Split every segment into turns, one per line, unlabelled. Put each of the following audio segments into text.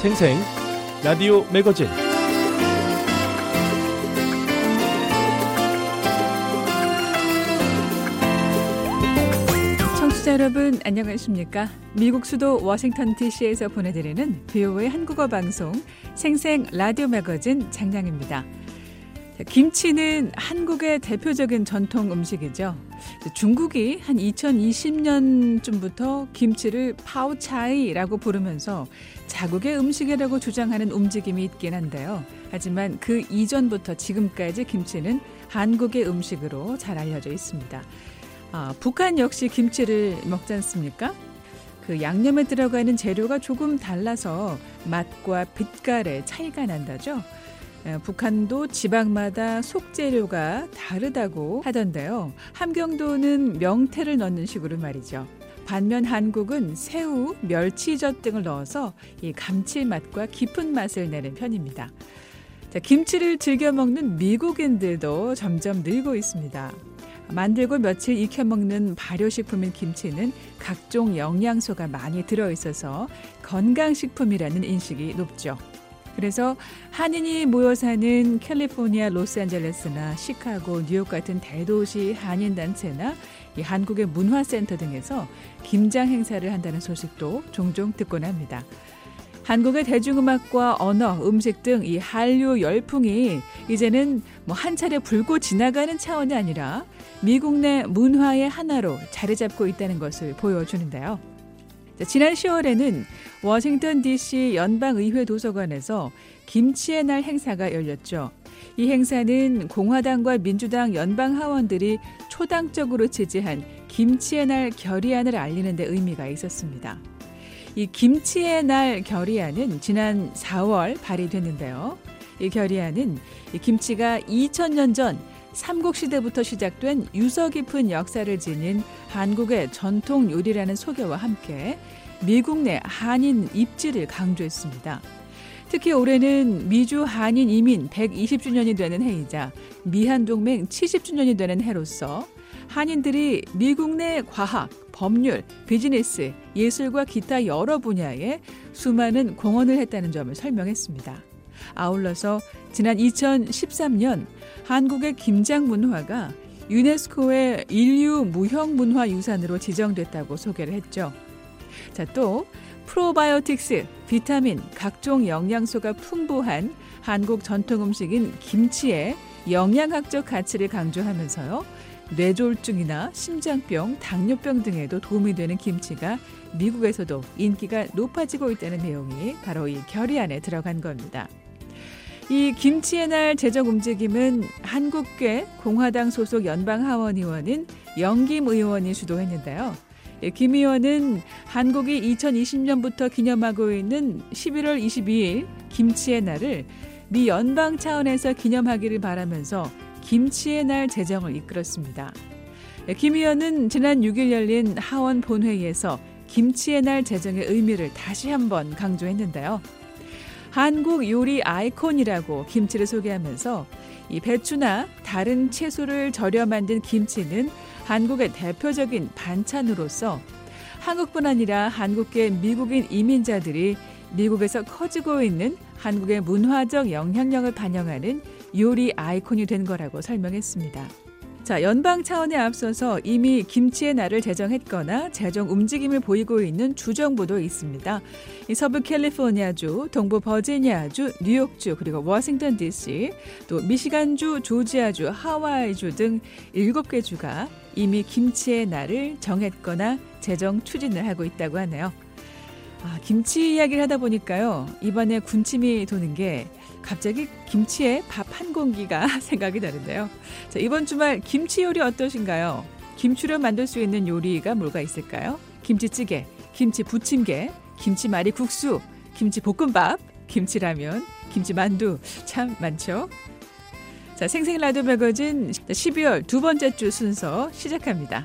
생생 라디오 매거진
청취자 여러분 안녕하십니까? 미국 수도 워싱턴 DC에서 보내드리는 비오의 한국어 방송 생생 라디오 매거진 장량입니다. 김치는 한국의 대표적인 전통 음식이죠. 중국이 한 2020년쯤부터 김치를 파오차이라고 부르면서 자국의 음식이라고 주장하는 움직임이 있긴 한데요. 하지만 그 이전부터 지금까지 김치는 한국의 음식으로 잘 알려져 있습니다. 아, 북한 역시 김치를 먹지 않습니까? 그 양념에 들어가는 재료가 조금 달라서 맛과 빛깔의 차이가 난다죠. 북한도 지방마다 속재료가 다르다고 하던데요. 함경도는 명태를 넣는 식으로 말이죠. 반면 한국은 새우, 멸치젓 등을 넣어서 이 감칠맛과 깊은 맛을 내는 편입니다. 자, 김치를 즐겨 먹는 미국인들도 점점 늘고 있습니다. 만들고 며칠 익혀 먹는 발효식품인 김치는 각종 영양소가 많이 들어 있어서 건강식품이라는 인식이 높죠. 그래서 한인이 모여 사는 캘리포니아 로스앤젤레스나 시카고, 뉴욕 같은 대도시 한인 단체나 이 한국의 문화센터 등에서 김장 행사를 한다는 소식도 종종 듣곤 합니다. 한국의 대중음악과 언어, 음식 등 이 한류 열풍이 이제는 뭐 한 차례 불고 지나가는 차원이 아니라 미국 내 문화의 하나로 자리 잡고 있다는 것을 보여주는데요. 지난 10월에는 워싱턴 DC 연방의회 도서관에서 김치의 날 행사가 열렸죠. 이 행사는 공화당과 민주당 연방 하원들이 초당적으로 지지한 김치의 날 결의안을 알리는 데 의미가 있었습니다. 이 김치의 날 결의안은 지난 4월 발의됐는데요. 이 결의안은 이 김치가 2000년 전 삼국시대부터 시작된 유서 깊은 역사를 지닌 한국의 전통 요리라는 소개와 함께 미국 내 한인 입지를 강조했습니다. 특히 올해는 미주 한인 이민 120주년이 되는 해이자 미한 동맹 70주년이 되는 해로서 한인들이 미국 내 과학, 법률, 비즈니스, 예술과 기타 여러 분야에 수많은 공헌을 했다는 점을 설명했습니다. 아울러서 지난 2013년 한국의 김장 문화가 유네스코의 인류 무형 문화 유산으로 지정됐다고 소개를 했죠. 자, 또 프로바이오틱스, 비타민, 각종 영양소가 풍부한 한국 전통 음식인 김치의 영양학적 가치를 강조하면서요. 뇌졸중이나 심장병, 당뇨병 등에도 도움이 되는 김치가 미국에서도 인기가 높아지고 있다는 내용이 바로 이 결의안에 들어간 겁니다. 이 김치의 날 제정 움직임은 한국계 공화당 소속 연방 하원 의원인 영김 의원이 주도했는데요. 예, 김 의원은 한국이 2020년부터 기념하고 있는 11월 22일 김치의 날을 미 연방 차원에서 기념하기를 바라면서 김치의 날 제정을 이끌었습니다. 예, 김 의원은 지난 6일 열린 하원 본회의에서 김치의 날 제정의 의미를 다시 한번 강조했는데요. 한국 요리 아이콘이라고 김치를 소개하면서 이 배추나 다른 채소를 절여 만든 김치는 한국의 대표적인 반찬으로서 한국뿐 아니라 한국계 미국인 이민자들이 미국에서 커지고 있는 한국의 문화적 영향력을 반영하는 요리 아이콘이 된 거라고 설명했습니다. 자, 연방 차원에 앞서서 이미 김치의 날을 제정했거나 제정 움직임을 보이고 있는 주정부도 있습니다. 이 서부 캘리포니아주, 동부 버지니아주, 뉴욕주, 그리고 워싱턴 DC, 또 미시간주, 조지아주, 하와이주 등 7개 주가 이미 김치의 날을 정했거나 제정 추진을 하고 있다고 하네요. 아, 김치 이야기를 하다 보니까요. 이번에 군침이 도는 게 갑자기 김치에 밥 한 공기가 생각이 나는데요. 자, 이번 주말 김치 요리 어떠신가요? 김치로 만들 수 있는 요리가 뭐가 있을까요? 김치찌개, 김치 부침개, 김치말이 국수, 김치 볶음밥, 김치라면, 김치만두 참 많죠. 자, 생생 라디오 매거진 12월 두 번째 주 순서 시작합니다.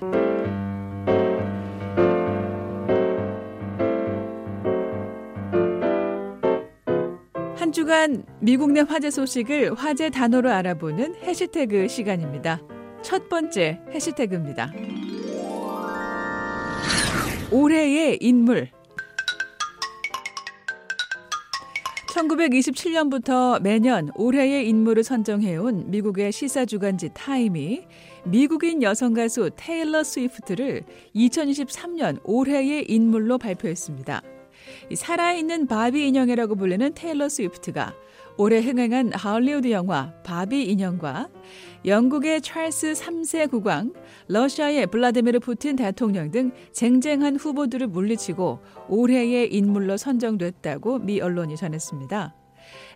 주간 미국 내 화제 소식을 화제 단어로 알아보는 해시태그 시간입니다. 첫 번째 해시태그입니다. 올해의 인물. 1927년부터 매년 올해의 인물을 선정해온 미국의 시사 주간지 타임이 미국인 여성 가수 테일러 스위프트를 2023년 올해의 인물로 발표했습니다. 살아있는 바비 인형이라고 불리는 테일러 스위프트가 올해 흥행한 할리우드 영화 바비 인형과 영국의 찰스 3세 국왕, 러시아의 블라디미르 푸틴 대통령 등 쟁쟁한 후보들을 물리치고 올해의 인물로 선정됐다고 미 언론이 전했습니다.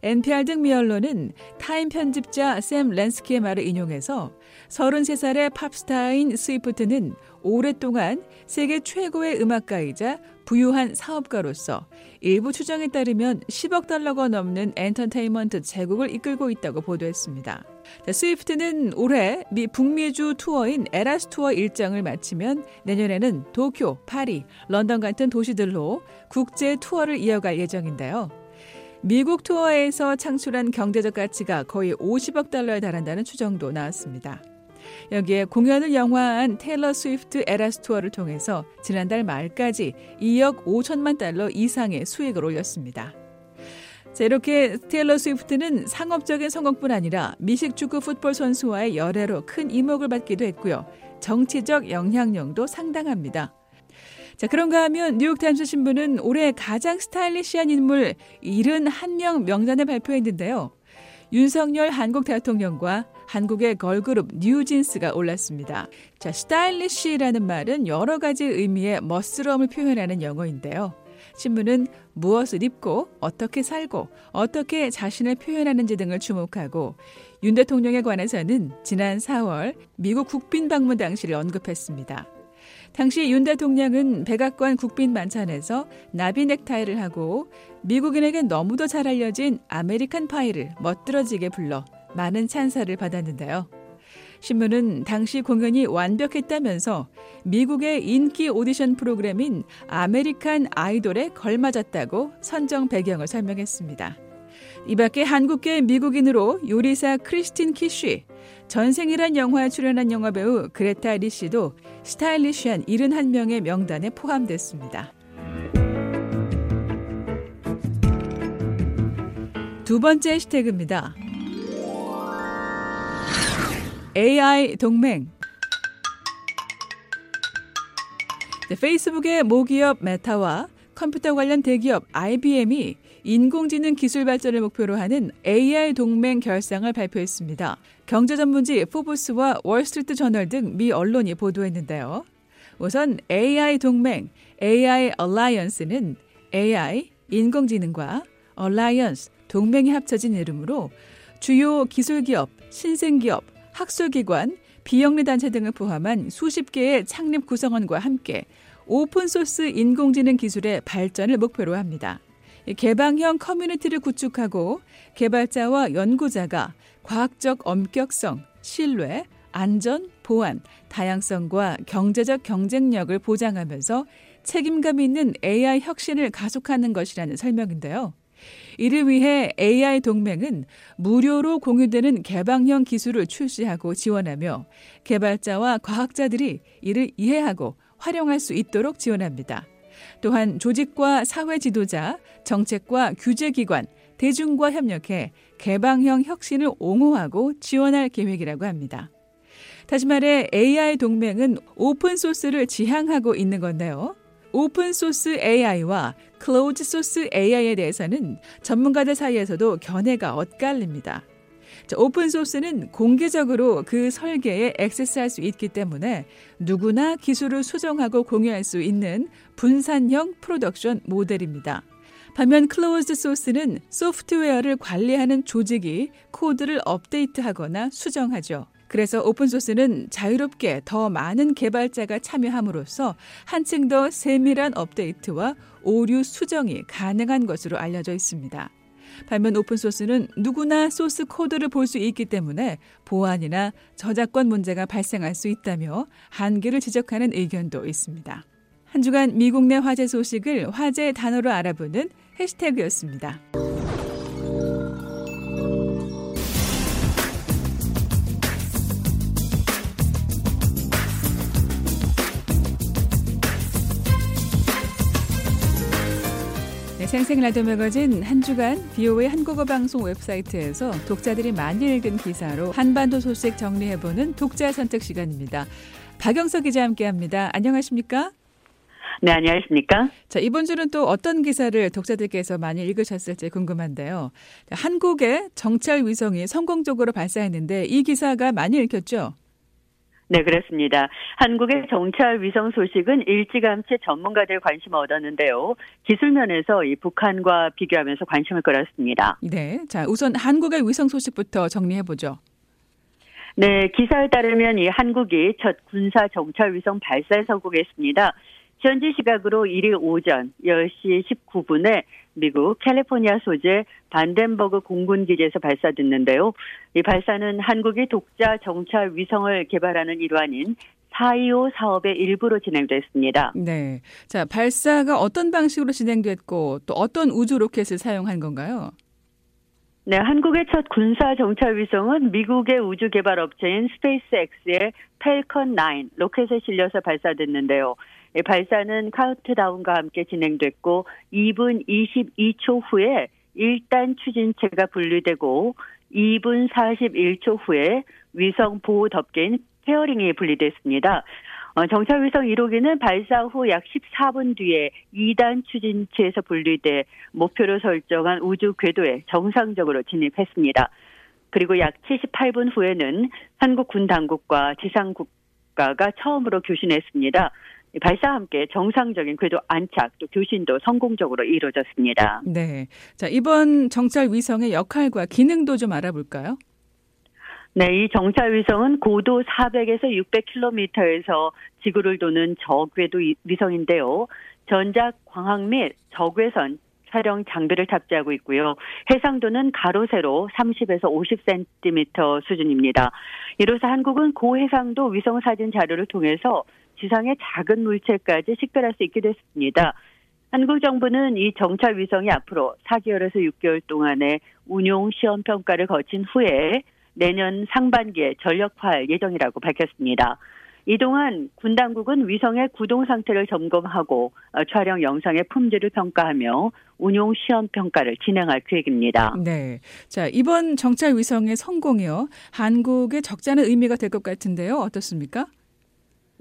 NPR 등 미 언론은 타임 편집자 샘 랜스키의 말을 인용해서 33살의 팝스타인 스위프트는 오랫동안 세계 최고의 음악가이자 부유한 사업가로서 일부 추정에 따르면 10억 달러가 넘는 엔터테인먼트 제국을 이끌고 있다고 보도했습니다. 자, 스위프트는 올해 미 북미주 투어인 Eras 투어 일정을 마치면 내년에는 도쿄, 파리, 런던 같은 도시들로 국제 투어를 이어갈 예정인데요. 미국 투어에서 창출한 경제적 가치가 거의 50억 달러에 달한다는 추정도 나왔습니다. 여기에 공연을 영화화한 테일러 스위프트 Eras 투어를 통해서 지난달 말까지 2억 5천만 달러 이상의 수익을 올렸습니다. 자, 이렇게 테일러 스위프트는 상업적인 성공뿐 아니라 미식 축구 풋볼 선수와의 열애로 큰 이목을 받기도 했고요. 정치적 영향력도 상당합니다. 자, 그런가 하면 뉴욕타임스 신문은 올해 가장 스타일리시한 인물 71명 명단을 발표했는데요. 윤석열 한국 대통령과 한국의 걸그룹 뉴진스가 올랐습니다. 자, 스타일리쉬라는 말은 여러 가지 의미의 멋스러움을 표현하는 영어인데요. 신문은 무엇을 입고 어떻게 살고 어떻게 자신을 표현하는지 등을 주목하고 윤 대통령에 관해서는 지난 4월 미국 국빈 방문 당시를 언급했습니다. 당시 윤 대통령은 백악관 국빈 만찬에서 나비 넥타이를 하고 미국인에게 너무도 잘 알려진 아메리칸 파이를 멋들어지게 불러 많은 찬사를 받았는데요. 신문은 당시 공연이 완벽했다면서 미국의 인기 오디션 프로그램인 아메리칸 아이돌에 걸맞았다고 선정 배경을 설명했습니다. 이 밖에 한국계 미국인으로 요리사 크리스틴 키쉬, 전생이란 영화에 출연한 영화배우 그레타 리 씨도 스타일리시한 71명의 명단에 포함됐습니다. 두 번째 해시태그입니다. AI 동맹. 네, 페이스북의 모기업 메타와 컴퓨터 관련 대기업 IBM이 인공지능 기술 발전을 목표로 하는 AI 동맹 결성을 발표했습니다. 경제 전문지 포브스와 월스트리트 저널 등 미 언론이 보도했는데요. 우선 AI 동맹, AI Alliance는 AI, 인공지능과 Alliance, 동맹이 합쳐진 이름으로 주요 기술기업, 신생기업, 학술기관, 비영리 단체 등을 포함한 수십 개의 창립 구성원과 함께 오픈소스 인공지능 기술의 발전을 목표로 합니다. 개방형 커뮤니티를 구축하고 개발자와 연구자가 과학적 엄격성, 신뢰, 안전, 보안, 다양성과 경제적 경쟁력을 보장하면서 책임감 있는 AI 혁신을 가속하는 것이라는 설명인데요. 이를 위해 AI 동맹은 무료로 공유되는 개방형 기술을 출시하고 지원하며 개발자와 과학자들이 이를 이해하고 활용할 수 있도록 지원합니다. 또한 조직과 사회 지도자, 정책과 규제기관, 대중과 협력해 개방형 혁신을 옹호하고 지원할 계획이라고 합니다. 다시 말해 AI 동맹은 오픈소스를 지향하고 있는 건데요. 오픈소스 AI와 close source AI에 대해서는 전문가들 사이에서도 견해가 엇갈립니다. 오픈 소스는 공개적으로 그 설계에 액세스할 수 있기 때문에 누구나 기술을 수정하고 공유할 수 있는 분산형 프로덕션 모델입니다. 반면 closed source는 소프트웨어를 관리하는 조직이 코드를 업데이트하거나 수정하죠. 그래서 오픈소스는 자유롭게 더 많은 개발자가 참여함으로써 한층 더 세밀한 업데이트와 오류 수정이 가능한 것으로 알려져 있습니다. 반면 오픈소스는 누구나 소스 코드를 볼 수 있기 때문에 보안이나 저작권 문제가 발생할 수 있다며 한계를 지적하는 의견도 있습니다. 한 주간 미국 내 화제 소식을 화제 단어로 알아보는 해시태그였습니다. 생생 라디오 매거진 한 주간 BO의 한국어 방송 웹사이트에서 독자들이 많이 읽은 기사로 한반도 소식 정리해보는 독자 선택 시간입니다. 박영석 기자 함께합니다. 안녕하십니까?
네, 안녕하십니까?
자, 이번 주는 또 어떤 기사를 독자들께서 많이 읽으셨을지 궁금한데요. 한국의 정찰 위성이 성공적으로 발사했는데 이 기사가 많이 읽혔죠?
네, 그렇습니다. 한국의 정찰 위성 소식은 일찌감치 전문가들 관심을 얻었는데요. 기술 면에서 이 북한과 비교하면서 관심을 끌었습니다.
네. 자, 우선 한국의 위성 소식부터 정리해 보죠.
네, 기사에 따르면 이 한국이 첫 군사 정찰 위성 발사에 성공했습니다. 현지 시각으로 1일 오전 10시 19분에 미국 캘리포니아 소재 반덴버그 공군 기지에서 발사됐는데요. 이 발사는 한국이 독자 정찰 위성을 개발하는 일환인 425 사업의 일부로 진행됐습니다.
네. 자, 발사가 어떤 방식으로 진행됐고 또 어떤 우주 로켓을 사용한 건가요?
네, 한국의 첫 군사 정찰 위성은 미국의 우주 개발 업체인 스페이스X의 팰컨 9 로켓에 실려서 발사됐는데요. 발사는 카운트다운과 함께 진행됐고 2분 22초 후에 1단 추진체가 분리되고 2분 41초 후에 위성 보호 덮개인 페어링이 분리됐습니다. 어, 정찰 위성 1호기는 발사 후 약 14분 뒤에 2단 추진체에서 분리돼 목표로 설정한 우주 궤도에 정상적으로 진입했습니다. 그리고 약 78분 후에는 한국 군 당국과 지상국과가 처음으로 교신했습니다. 발사와 함께 정상적인 궤도 안착 또 교신도 성공적으로 이루어졌습니다.
네. 자, 이번 정찰 위성의 역할과 기능도 좀 알아볼까요?
네, 이 정찰 위성은 고도 400에서 600km에서 지구를 도는 저궤도 위성인데요. 전작 광학 및 적외선 촬영 장비를 탑재하고 있고요. 해상도는 가로 세로 30에서 50cm 수준입니다. 이로써 한국은 고해상도 위성 사진 자료를 통해서 지상의 작은 물체까지 식별할 수 있게 됐습니다. 한국 정부는 이 정찰 위성이 앞으로 4개월에서 6개월 동안의 운용 시험 평가를 거친 후에 내년 상반기에 전력화할 예정이라고 밝혔습니다. 이동안 군 당국은 위성의 구동 상태를 점검하고 어, 촬영 영상의 품질을 평가하며 운용 시험 평가를 진행할 계획입니다.
네. 자, 이번 정찰 위성의 성공이요. 한국의 적잖은 의미가 될 것 같은데요. 어떻습니까?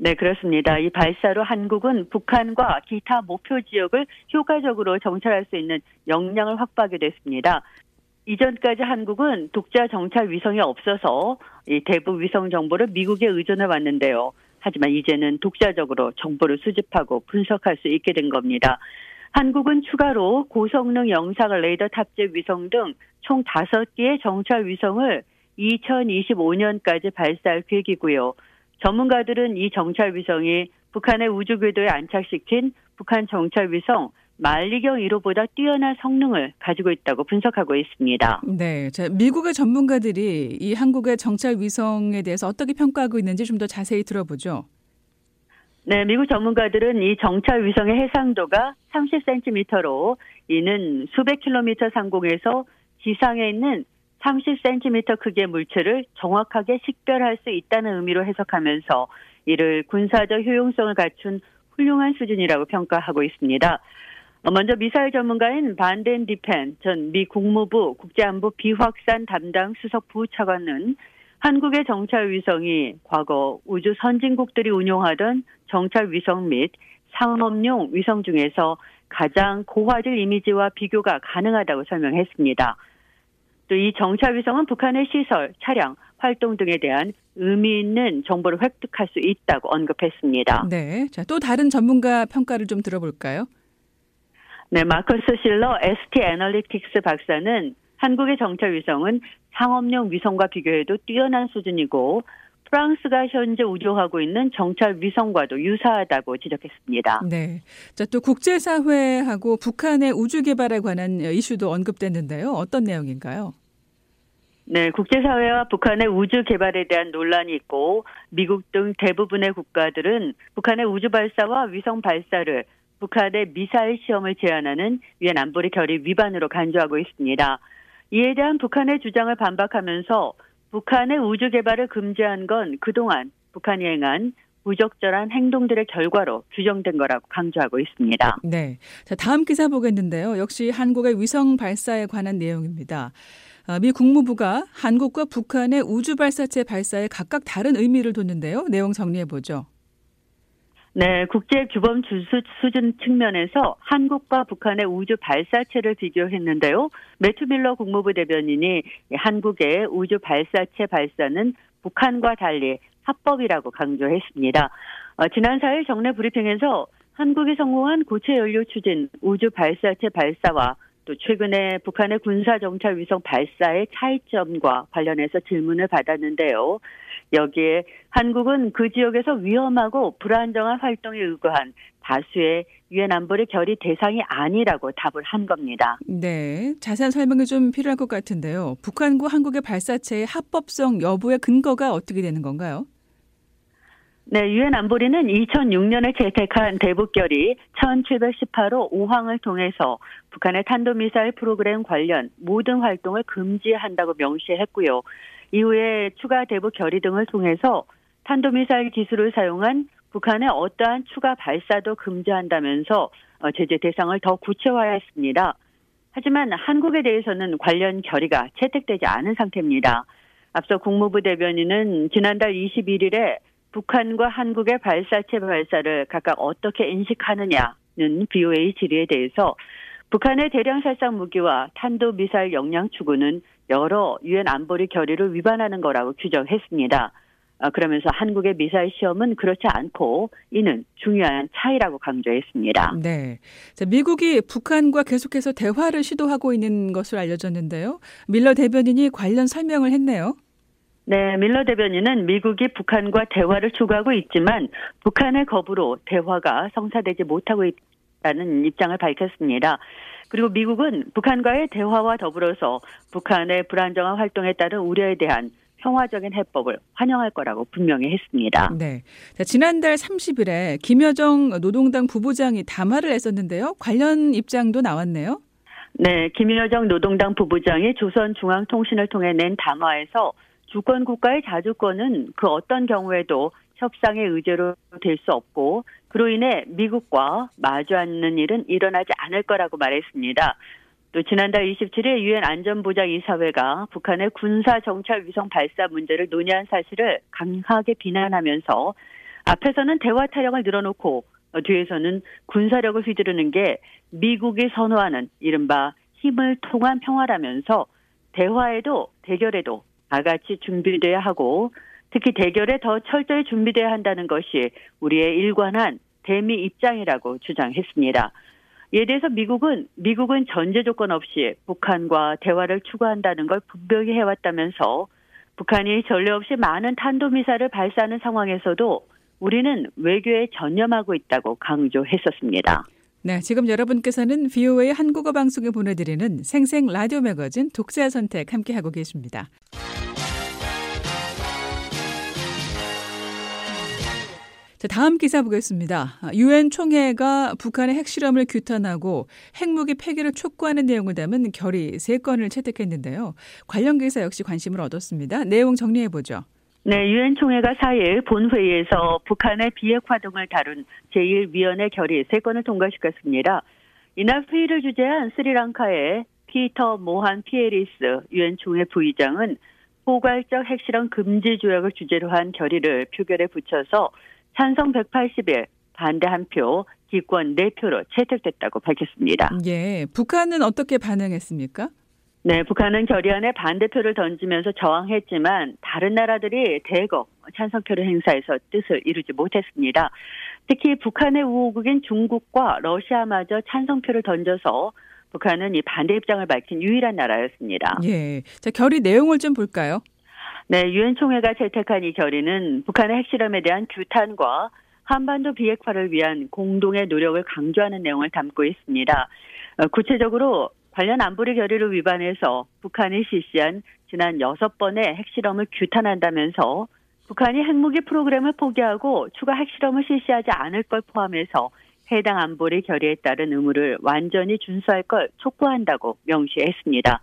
네, 그렇습니다. 이 발사로 한국은 북한과 기타 목표 지역을 효과적으로 정찰할 수 있는 역량을 확보하게 됐습니다. 이전까지 한국은 독자 정찰 위성이 없어서 이 대북 위성 정보를 미국에 의존해 왔는데요. 하지만 이제는 독자적으로 정보를 수집하고 분석할 수 있게 된 겁니다. 한국은 추가로 고성능 영상을 레이더 탑재 위성 등 총 5개의 정찰 위성을 2025년까지 발사할 계획이고요. 전문가들은 이 정찰 위성이 북한의 우주 궤도에 안착시킨 북한 정찰 위성 말리경 1호보다 뛰어난 성능을 가지고 있다고 분석하고 있습니다.
네. 자, 미국의 전문가들이 이 한국의 정찰 위성에 대해서 어떻게 평가하고 있는지 좀 더 자세히 들어보죠.
네, 미국 전문가들은 이 정찰 위성의 해상도가 30cm로 이는 수백 킬로미터 상공에서 지상에 있는 30cm 크기의 물체를 정확하게 식별할 수 있다는 의미로 해석하면서 이를 군사적 효용성을 갖춘 훌륭한 수준이라고 평가하고 있습니다. 먼저 미사일 전문가인 반덴 디펜 전 미 국무부 국제안보 비확산 담당 수석 부차관은 한국의 정찰 위성이 과거 우주 선진국들이 운용하던 정찰 위성 및 상업용 위성 중에서 가장 고화질 이미지와 비교가 가능하다고 설명했습니다. 또 이 정찰 위성은 북한의 시설, 차량, 활동 등에 대한 의미 있는 정보를 획득할 수 있다고 언급했습니다.
네. 자, 또 다른 전문가 평가를 좀 들어볼까요?
네, 마커스 실러 ST 애널리틱스 박사는 한국의 정찰 위성은 상업용 위성과 비교해도 뛰어난 수준이고 프랑스가 현재 우조하고 있는 정찰 위성과도 유사하다고 지적했습니다.
네. 자, 또 국제사회하고 북한의 우주 개발에 관한 이슈도 언급됐는데요. 어떤 내용인가요?
네, 국제사회와 북한의 우주 개발에 대한 논란이 있고 미국 등 대부분의 국가들은 북한의 우주 발사와 위성 발사를 북한의 미사일 시험을 제한하는 유엔 안보리 결의 위반으로 간주하고 있습니다. 이에 대한 북한의 주장을 반박하면서 북한의 우주 개발을 금지한 건 그동안 북한이 행한 부적절한 행동들의 결과로 규정된 거라고 강조하고 있습니다.
네. 자, 다음 기사 보겠는데요. 역시 한국의 위성 발사에 관한 내용입니다. 어, 미 국무부가 한국과 북한의 우주 발사체 발사에 각각 다른 의미를 뒀는데요. 내용 정리해 보죠.
네, 국제 규범 수준 측면에서 한국과 북한의 우주 발사체를 비교했는데요. 매튜 밀러 국무부 대변인이 한국의 우주 발사체 발사는 북한과 달리 합법이라고 강조했습니다. 어, 지난 4일 정례 브리핑에서 한국이 성공한 고체 연료 추진 우주 발사체 발사와 또 최근에 북한의 군사 정찰 위성 발사의 차이점과 관련해서 질문을 받았는데요. 여기에 한국은 그 지역에서 위험하고 불안정한 활동에 의거한 다수의 유엔 안보리 결의 대상이 아니라고 답을 한 겁니다.
네, 자세한 설명이 좀 필요할 것 같은데요. 북한과 한국의 발사체의 합법성 여부의 근거가 어떻게 되는 건가요?
네, 유엔 안보리는 2006년에 채택한 대북결의 1718호 5항을 통해서 북한의 탄도미사일 프로그램 관련 모든 활동을 금지한다고 명시했고요. 이후에 추가 대북 결의 등을 통해서 탄도미사일 기술을 사용한 북한의 어떠한 추가 발사도 금지한다면서 어, 제재 대상을 더 구체화했습니다. 하지만 한국에 대해서는 관련 결의가 채택되지 않은 상태입니다. 앞서 국무부 대변인은 지난달 21일에 북한과 한국의 발사체 발사를 각각 어떻게 인식하느냐는 BOA 질의에 대해서 북한의 대량 살상 무기와 탄도 미사일 역량 추구는 여러 유엔 안보리 결의를 위반하는 거라고 규정했습니다. 아, 그러면서 한국의 미사일 시험은 그렇지 않고 이는 중요한 차이라고 강조했습니다.
네. 자, 미국이 북한과 계속해서 대화를 시도하고 있는 것으로 알려졌는데요. 밀러 대변인이 관련 설명을 했네요.
네, 밀러 대변인은 미국이 북한과 대화를 추구하고 있지만 북한의 거부로 대화가 성사되지 못하고 있다는 입장을 밝혔습니다. 그리고 미국은 북한과의 대화와 더불어서 북한의 불안정한 활동에 따른 우려에 대한 평화적인 해법을 환영할 거라고 분명히 했습니다.
네. 자, 지난달 30일에 김여정 노동당 부부장이 담화를 냈었는데요. 관련 입장도 나왔네요.
네, 김여정 노동당 부부장이 조선중앙통신을 통해 낸 담화에서 주권 국가의 자주권은 그 어떤 경우에도 협상의 의제로 될 수 없고 그로 인해 미국과 마주 앉는 일은 일어나지 않을 거라고 말했습니다. 또 지난달 27일 유엔 안전보장 이사회가 북한의 군사 정찰 위성 발사 문제를 논의한 사실을 강하게 비난하면서 앞에서는 대화 타령을 늘어놓고 뒤에서는 군사력을 휘두르는 게 미국이 선호하는 이른바 힘을 통한 평화라면서 대화에도 대결에도 다 같이 준비돼야 하고 특히 대결에 더 철저히 준비돼야 한다는 것이 우리의 일관한 대미 입장이라고 주장했습니다. 이에 대해서 미국은 미국은 전제 조건 없이 북한과 대화를 추구한다는 걸 분명히 해왔다면서 북한이 전례 없이 많은 탄도미사를 발사하는 상황에서도 우리는 외교에 전념하고 있다고 강조했었습니다.
네, 지금 여러분께서는 VOA 한국어 방송에 보내드리는 생생 라디오 매거진 독자 선택 함께하고 계십니다. 자, 다음 기사 보겠습니다. 유엔 총회가 북한의 핵실험을 규탄하고 핵무기 폐기를 촉구하는 내용을 담은 결의 3건을 채택했는데요. 관련 기사 역시 관심을 얻었습니다. 내용 정리해 보죠.
네, 유엔 총회가 4일 본회의에서 북한의 비핵화 등을 다룬 제1위원회 결의 3건을 통과시켰습니다. 이날 회의를 주재한 스리랑카의 피터 모한 피에리스 유엔 총회 부의장은 포괄적 핵실험 금지 조약을 주제로 한 결의를 표결에 붙여서 찬성 181, 반대 한 표, 기권 4표로 채택됐다고 밝혔습니다.
예, 북한은 어떻게 반응했습니까?
네, 북한은 결의안에 반대표를 던지면서 저항했지만 다른 나라들이 대거 찬성표를 행사해서 뜻을 이루지 못했습니다. 특히 북한의 우호국인 중국과 러시아마저 찬성표를 던져서 북한은 이 반대 입장을 밝힌 유일한 나라였습니다.
예. 자, 결의 내용을 좀 볼까요?
네, 유엔 총회가 채택한 이 결의는 북한의 핵실험에 대한 규탄과 한반도 비핵화를 위한 공동의 노력을 강조하는 내용을 담고 있습니다. 어, 구체적으로 관련 안보리 결의를 위반해서 북한이 실시한 지난 여섯 번의 핵실험을 규탄한다면서 북한이 핵무기 프로그램을 포기하고 추가 핵실험을 실시하지 않을 걸 포함해서 해당 안보리 결의에 따른 의무를 완전히 준수할 걸 촉구한다고 명시했습니다.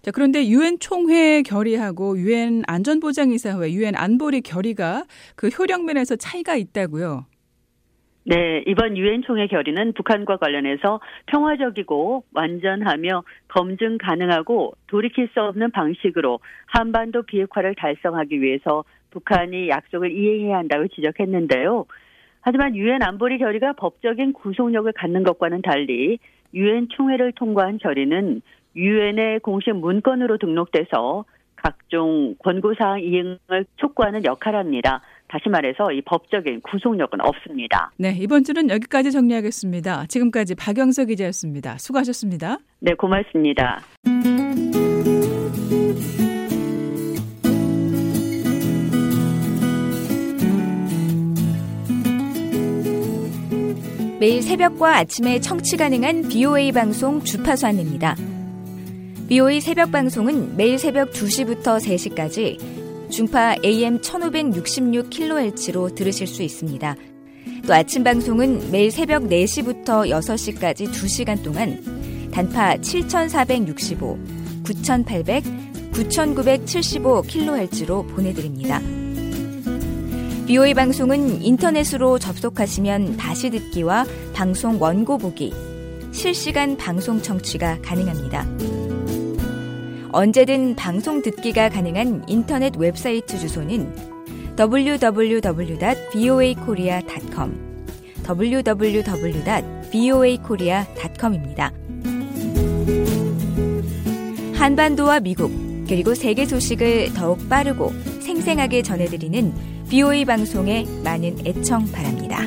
자, 그런데 유엔 총회 결의하고 유엔 안전보장이사회, 유엔 안보리 결의가 그 효력 면에서 차이가 있다고요.
네, 이번 유엔 총회 결의는 북한과 관련해서 평화적이고 완전하며 검증 가능하고 돌이킬 수 없는 방식으로 한반도 비핵화를 달성하기 위해서 북한이 약속을 이행해야 한다고 지적했는데요. 하지만 유엔 안보리 결의가 법적인 구속력을 갖는 것과는 달리 유엔 총회를 통과한 결의는 유엔의 공식 문건으로 등록돼서 각종 권고사항 이행을 촉구하는 역할합니다. 다시 말해서 이 법적인 구속력은 없습니다.
네, 이번 주는 여기까지 정리하겠습니다. 지금까지 박영석 기자였습니다. 수고하셨습니다.
네, 고맙습니다.
매일 새벽과 아침에 청취 가능한 BOA 방송 주파수 안내입니다. BOA 새벽 방송은 매일 새벽 2시부터 3시까지 중파 AM 1566kHz로 들으실 수 있습니다. 또 아침 방송은 매일 새벽 4시부터 6시까지 2시간 동안 단파 7465, 9800, 9975kHz로 보내드립니다. BOA 방송은 인터넷으로 접속하시면 다시 듣기와 방송 원고 보기, 실시간 방송 청취가 가능합니다. 언제든 방송 듣기가 가능한 인터넷 웹사이트 주소는 www.voakorea.com www.voakorea.com입니다. 한반도와 미국 그리고 세계 소식을 더욱 빠르고 생생하게 전해드리는 BOA 방송에 많은 애청 바랍니다.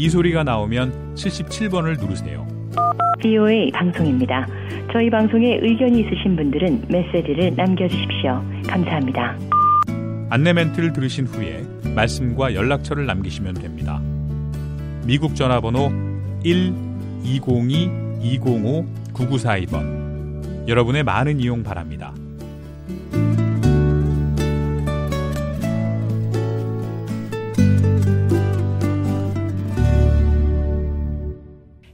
이 소리가 나오면 77번을 누르세요.
BOA 방송입니다. 저희 방송에 의견이 있으신 분들은 메시지를 남겨주십시오. 감사합니다.
안내 멘트를 들으신 후에 말씀과 연락처를 남기시면 됩니다. 미국 전화번호 1-202-205-9942번 여러분의 많은 이용 바랍니다.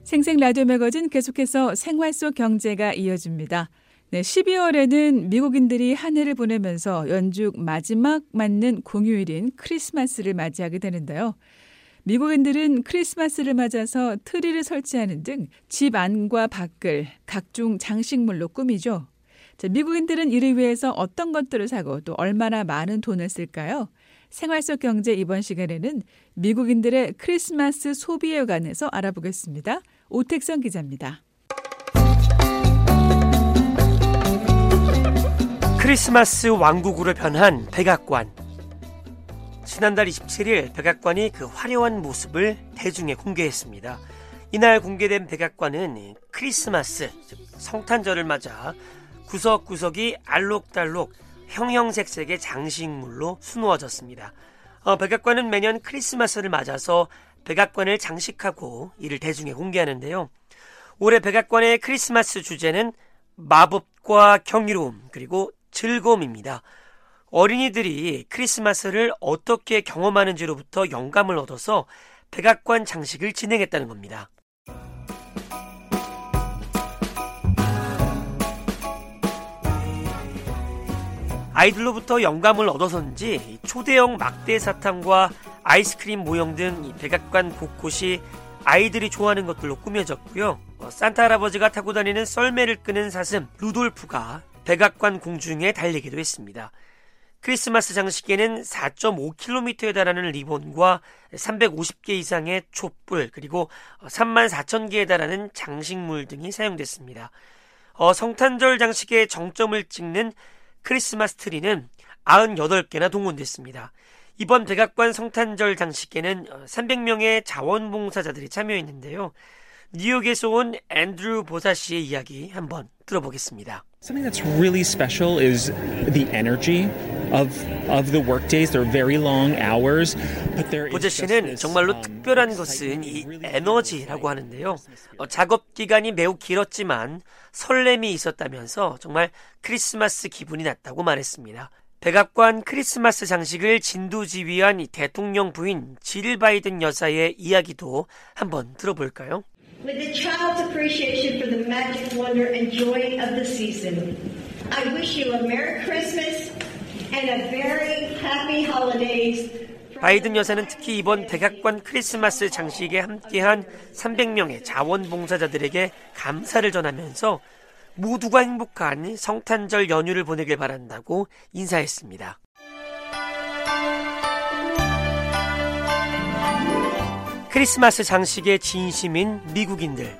생생 라디오 매거진 계속해서 생활 속 경제가 이어집니다. 네, 12월에는 미국인들이 한 해를 보내면서 연중 마지막 맞는 공휴일인 크리스마스를 맞이하게 되는데요. 미국인들은 크리스마스를 맞아서 트리를 설치하는 등 집 안과 밖을 각종 장식물로 꾸미죠. 자, 미국인들은 이를 위해서 어떤 것들을 사고 또 얼마나 많은 돈을 쓸까요? 생활 속 경제 이번 시간에는 미국인들의 크리스마스 소비에 관해서 알아보겠습니다. 오택선 기자입니다.
크리스마스 왕국으로 변한 백악관. 지난달 27일 백악관이 그 화려한 모습을 대중에 공개했습니다. 이날 공개된 백악관은 크리스마스, 즉 성탄절을 맞아 구석구석이 알록달록 형형색색의 장식물로 수놓아졌습니다. 어, 백악관은 매년 크리스마스를 맞아서 백악관을 장식하고 이를 대중에 공개하는데요. 올해 백악관의 크리스마스 주제는 마법과 경이로움 그리고 즐거움입니다. 어린이들이 크리스마스를 어떻게 경험하는지로부터 영감을 얻어서 백악관 장식을 진행했다는 겁니다. 아이들로부터 영감을 얻어서인지 초대형 막대 사탕과 아이스크림 모형 등 백악관 곳곳이 아이들이 좋아하는 것들로 꾸며졌고요. 어, 산타 할아버지가 타고 다니는 썰매를 끄는 사슴 루돌프가 백악관 공중에 달리기도 했습니다. 크리스마스 장식에는 4.5km에 달하는 리본과 350개 이상의 촛불 그리고 3만 4천 개에 달하는 장식물 등이 사용됐습니다. 어, 성탄절 장식의 정점을 찍는 크리스마스 트리는 98개나 동원됐습니다. 이번 백악관 성탄절 장식에는 300명의 자원봉사자들이 참여했는데요. 뉴욕에서 온 앤드루 보사 씨의 이야기 한번 들어보겠습니다.
Something that's really special is the energy of of the work days. They're very long hours, but there is
보제
just
씨는 정말로
um,
특별한 것은 이 에너지라고 하는데요. 어, 작업 기간이 매우 길었지만 설렘이 있었다면서 정말 크리스마스 기분이 났다고 말했습니다. 백악관 크리스마스 장식을 진두지휘한 이 대통령 부인 질 바이든 여사의 이야기도 한번 들어볼까요?
With a child's appreciation for the magic, wonder, and joy of the season, I wish you a Merry Christmas and a very happy holidays.
바이든 여사는 특히 이번 백악관 크리스마스 장식에 함께한 300명의 자원봉사자들에게 감사를 전하면서 모두가 행복한 성탄절 연휴를 보내길 바란다고 인사했습니다. 크리스마스 장식의 진심인 미국인들.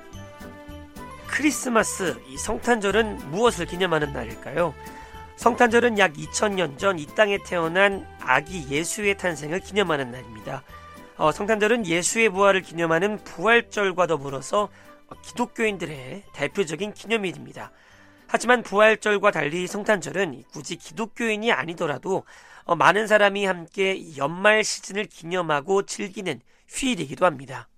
크리스마스, 이 성탄절은 무엇을 기념하는 날일까요? 성탄절은 약 2000년 전 이 땅에 태어난 아기 예수의 탄생을 기념하는 날입니다. 어, 성탄절은 예수의 부활을 기념하는 부활절과 더불어서 어, 기독교인들의 대표적인 기념일입니다. 하지만 부활절과 달리 성탄절은 굳이 기독교인이 아니더라도 어, 많은 사람이 함께 연말 시즌을 기념하고 즐기는 휴일이기도 합니다.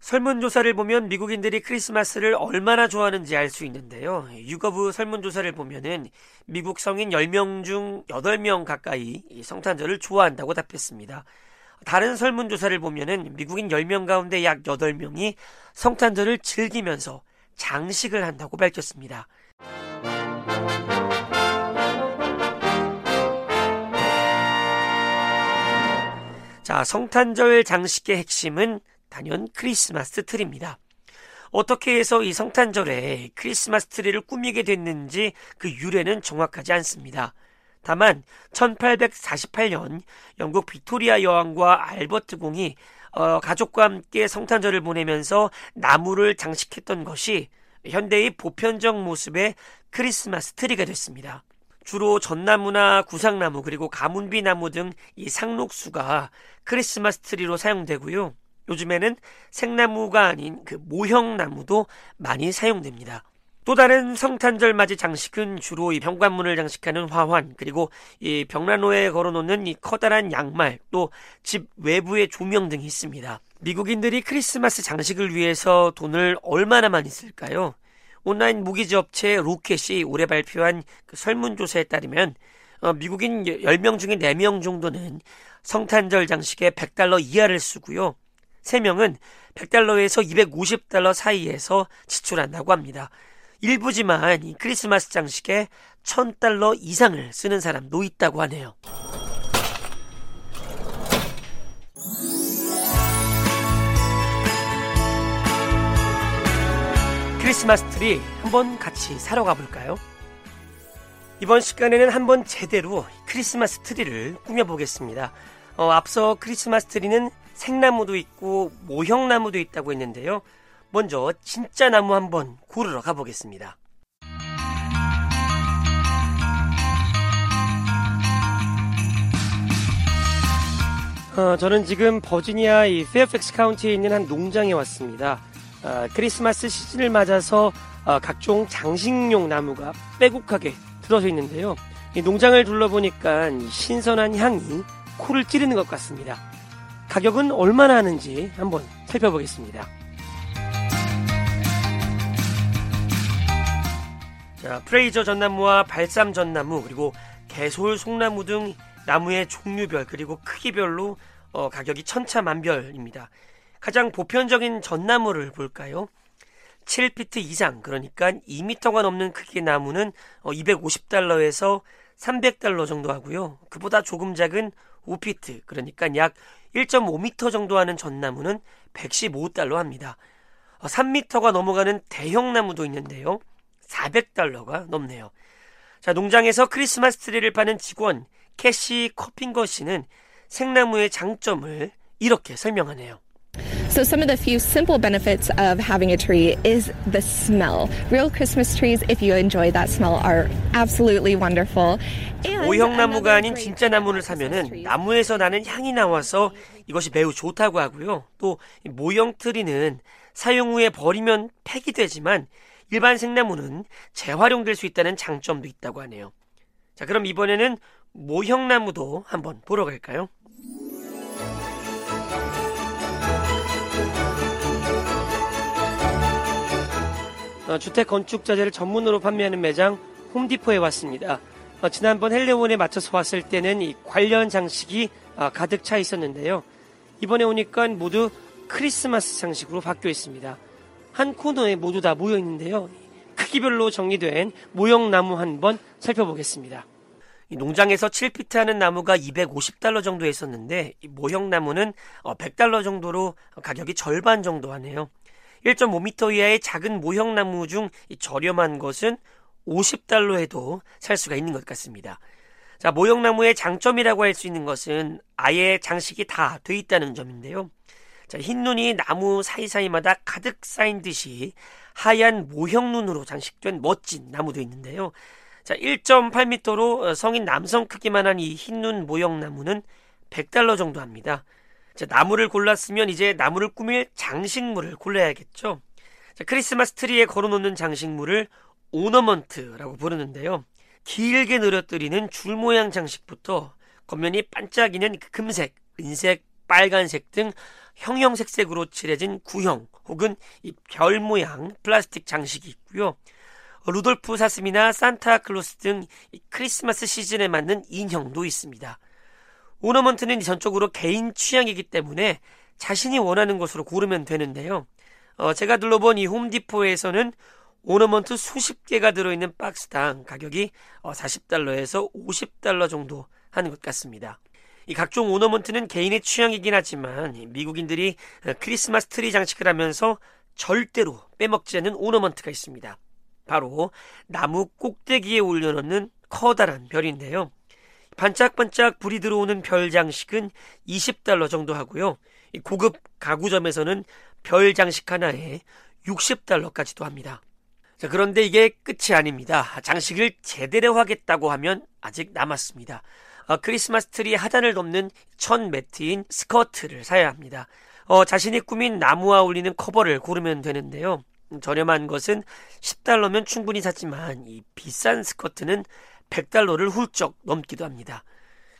설문조사를 보면 미국인들이 크리스마스를 얼마나 좋아하는지 알 수 있는데요. 유거브 설문조사를 보면은 미국 성인 10명 중 8명 가까이 성탄절을 좋아한다고 답했습니다. 다른 설문조사를 보면은 미국인 10명 가운데 약 8명이 성탄절을 즐기면서 장식을 한다고 밝혔습니다. 자, 성탄절 장식의 핵심은 단연 크리스마스 트리입니다. 어떻게 해서 이 성탄절에 크리스마스 트리를 꾸미게 됐는지 그 유래는 정확하지 않습니다. 다만 1848년 영국 빅토리아 여왕과 알버트 공이 어, 가족과 함께 성탄절을 보내면서 나무를 장식했던 것이 현대의 보편적 모습의 크리스마스 트리가 됐습니다. 주로 전나무나 구상나무 그리고 가문비 나무 등 이 상록수가 크리스마스 트리로 사용되고요. 요즘에는 생나무가 아닌 그 모형나무도 많이 사용됩니다. 또 다른 성탄절 맞이 장식은 주로 이 현관문을 장식하는 화환 그리고 이 벽난로에 걸어놓는 이 커다란 양말 또 집 외부의 조명 등이 있습니다. 미국인들이 크리스마스 장식을 위해서 돈을 얼마나 많이 쓸까요? 온라인 무기지 업체 로켓이 올해 발표한 그 설문조사에 따르면 어, 미국인 10명 중에 4명 정도는 성탄절 장식에 100달러 이하를 쓰고요. 3명은 100달러에서 250달러 사이에서 지출한다고 합니다. 일부지만 이 크리스마스 장식에 1000달러 이상을 쓰는 사람도 있다고 하네요. 크리스마스 트리 한번 같이 사러 가볼까요? 이번 시간에는 한번 제대로 크리스마스 트리를 꾸며보겠습니다. 어, 앞서 크리스마스 트리는 생나무도 있고 모형나무도 있다고 했는데요. 먼저 진짜 나무 한번 고르러 가보겠습니다. 어, 저는 지금 버지니아 이 페어팩스 카운티에 있는 한 농장에 왔습니다. 어, 크리스마스 시즌을 맞아서 어, 각종 장식용 나무가 빼곡하게 들어서 있는데요. 이 농장을 둘러보니까 신선한 향이 코를 찌르는 것 같습니다. 가격은 얼마나 하는지 한번 살펴보겠습니다. 자, 프레이저 전나무와 발삼 전나무 그리고 개솔 송나무 등 나무의 종류별 그리고 크기별로 어, 가격이 천차만별입니다. 가장 보편적인 전나무를 볼까요? 7피트 이상 그러니까 2미터가 넘는 크기의 나무는 250달러에서 300달러 정도 하고요. 그보다 조금 작은 5피트 그러니까 약 1.5미터 정도 하는 전나무는 115달러 합니다. 3미터가 넘어가는 대형 나무도 있는데요. 400달러가 넘네요. 자, 농장에서 크리스마스 트리를 파는 직원 캐시 코핑거 씨는 생나무의 장점을 이렇게 설명하네요.
So, some of the few simple benefits of having a tree is the smell. Real Christmas trees, if you enjoy that smell, are absolutely wonderful.
모형나무가 아닌 진짜 나무를 사면은 나무에서 나는 향이 나와서 이것이 매우 좋다고 하고요. 또 모형 트리는 사용 후에 버리면 폐기되지만 일반 생나무는 재활용될 수 있다는 장점도 있다고 하네요. 자, 그럼 이번에는 모형나무도 한번 보러 갈까요? 어, 주택 건축 자재를 전문으로 판매하는 매장 홈디포에 왔습니다. 어, 지난번 헬레온에 맞춰서 왔을 때는 이 관련 장식이 어, 가득 차 있었는데요. 이번에 오니까 모두 크리스마스 장식으로 바뀌어 있습니다. 한 코너에 모두 다 모여 있는데요. 크기별로 정리된 모형나무 한번 살펴보겠습니다. 농장에서 7피트 하는 나무가 250달러 정도 했었는데 모형나무는 100달러 정도로 가격이 절반 정도 하네요. 1.5m 이하의 작은 모형나무 중 저렴한 것은 50달러 에도 살 수가 있는 것 같습니다. 자, 모형나무의 장점이라고 할 수 있는 것은 아예 장식이 다 돼 있다는 점인데요. 자, 흰 눈이 나무 사이사이마다 가득 쌓인 듯이 하얀 모형 눈으로 장식된 멋진 나무도 있는데요. 자, 1.8m로 성인 남성 크기만 한 이 흰 눈 모형 나무는 100달러 정도 합니다. 자, 나무를 골랐으면 이제 나무를 꾸밀 장식물을 골라야겠죠. 자, 크리스마스 트리에 걸어놓는 장식물을 오너먼트라고 부르는데요. 길게 늘어뜨리는 줄 모양 장식부터 겉면이 반짝이는 금색, 은색, 빨간색 등 형형색색으로 칠해진 구형 혹은 이 별 모양 플라스틱 장식이 있고요. 루돌프 사슴이나 산타클로스 등 크리스마스 시즌에 맞는 인형도 있습니다. ornament는 전적으로 개인 취향이기 때문에 자신이 원하는 것으로 고르면 되는데요. 어, 제가 둘러본 이 Home Depot에서는 ornament 수십 개가 들어있는 박스당 가격이 40달러에서 어, 50달러 정도 하는 것 같습니다. 이 각종 ornament는 개인의 취향이긴 하지만 미국인들이 어, 크리스마스 트리 장식을 하면서 절대로 빼먹지 않는 ornament가 있습니다. 바로 나무 꼭대기에 올려놓는 커다란 별인데요. 반짝반짝 불이 들어오는 별 장식은 20달러 정도 하고요. 고급 가구점에서는 별 장식 하나에 60달러까지도 합니다. 자, 그런데 이게 끝이 아닙니다. 장식을 제대로 하겠다고 하면 아직 남았습니다. 어, 크리스마스 트리 하단을 덮는 천 매트인 스커트를 사야 합니다. 어, 자신이 꾸민 나무와 어울리는 커버를 고르면 되는데요. 저렴한 것은 10달러면 충분히 사지만 이 비싼 스커트는 100달러를 훌쩍 넘기도 합니다.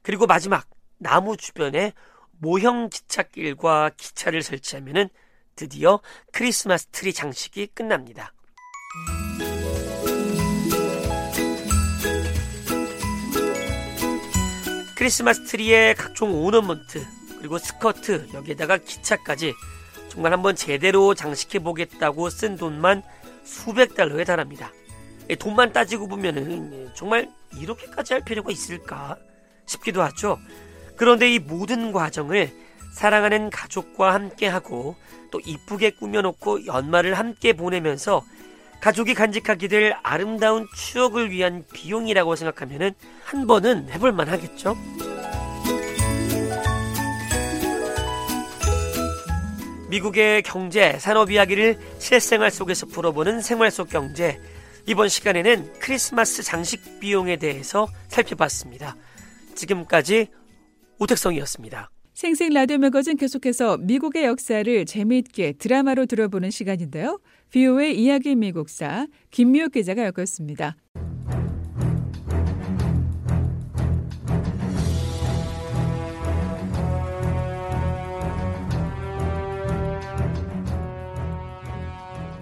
그리고 마지막 나무 주변에 모형 기찻길과 기차를 설치하면 드디어 크리스마스 트리 장식이 끝납니다. 크리스마스 트리에 각종 오너먼트 그리고 스커트 여기에다가 기차까지 정말 한번 제대로 장식해 보겠다고 쓴 돈만 수백 달러에 달합니다. 돈만 따지고 보면은 정말 이렇게까지 할 필요가 있을까 싶기도 하죠. 그런데 이 모든 과정을 사랑하는 가족과 함께 하고 또 이쁘게 꾸며놓고 연말을 함께 보내면서 가족이 간직하게 될 아름다운 추억을 위한 비용이라고 생각하면은 한 번은 해볼만 하겠죠. 미국의 경제, 산업 이야기를 실생활 속에서 풀어보는 생활 속 경제. 이번 시간에는 크리스마스 장식 비용에 대해서 살펴봤습니다. 지금까지 오택성이었습니다.
생생 라디오 매거진 계속해서 미국의 역사를 재미있게 드라마로 들어보는 시간인데요. 비오의 이야기 미국사 김미호 기자가 엮었습니다.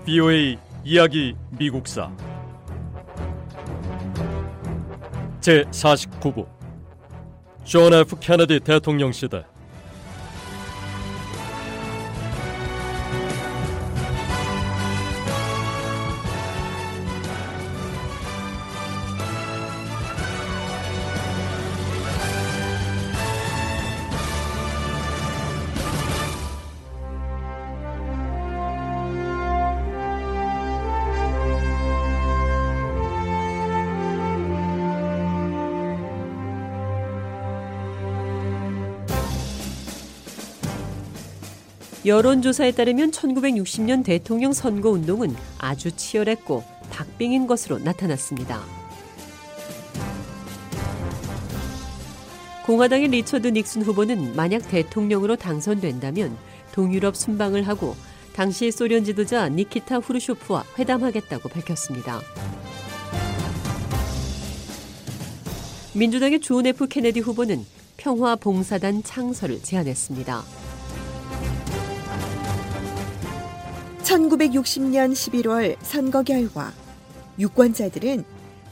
BOA 이야기 미국사. 제 49부. 존 F 케네디 대통령 시대
여론조사에 따르면 1960년 대통령 선거 운동은 아주 치열했고 박빙인 것으로 나타났습니다. 공화당의 리처드 닉슨 후보는 만약 대통령으로 당선된다면 동유럽 순방을 하고 당시 소련 지도자 니키타 후르쇼프와 회담하겠다고 밝혔습니다. 민주당의 존 F 케네디 후보는 평화 봉사단 창설을 제안했습니다.
1960년 11월 선거 결과 유권자들은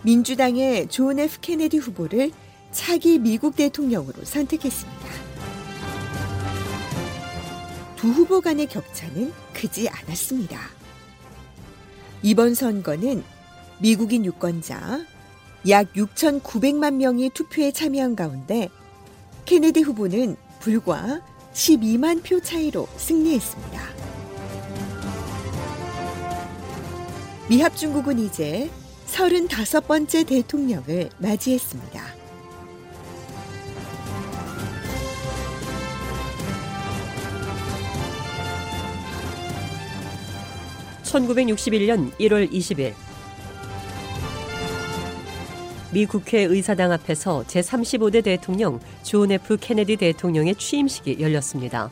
민주당의 존 F 케네디 후보를 차기 미국 대통령으로 선택했습니다. 두 후보 간의 격차는 크지 않았습니다. 이번 선거는 미국인 유권자 약 6,900만 명이 투표에 참여한 가운데 케네디 후보는 불과 12만 표 차이로 승리했습니다. 미합중국은 이제 35번째 대통령을 맞이했습니다.
1961년 1월 20일 미 국회 의사당 앞에서 제35대 대통령 존 F 케네디 대통령의 취임식이 열렸습니다.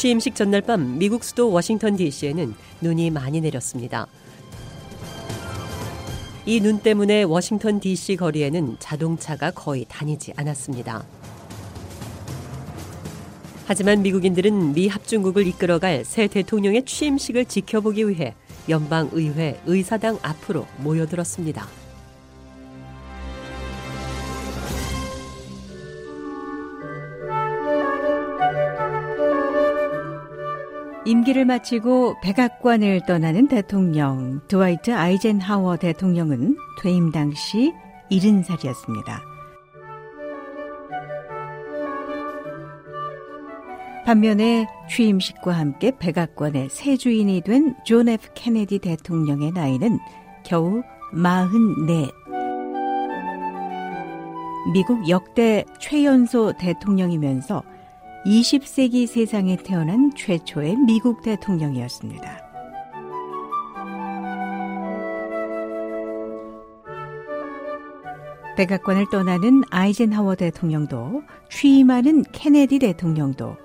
취임식 전날 밤 미국 수도 워싱턴 DC에는 눈이 많이 내렸습니다. 이 눈 때문에 워싱턴 DC 거리에는 자동차가 거의 다니지 않았습니다. 하지만 미국인들은 미 합중국을 이끌어갈 새 대통령의 취임식을 지켜보기 위해 연방의회 의사당 앞으로 모여들었습니다.
임기를 마치고 백악관을 떠나는 대통령 드와이트 아이젠하워 대통령은 퇴임 당시 70살이었습니다. 반면에 취임식과 함께 백악관의 새 주인이 된 존 F 케네디 대통령의 나이는 겨우 44. 미국 역대 최연소 대통령이면서 20세기 세상에 태어난 최초의 미국 대통령이었습니다. 백악관을 떠나는 아이젠하워 대통령도 취임하는 케네디 대통령도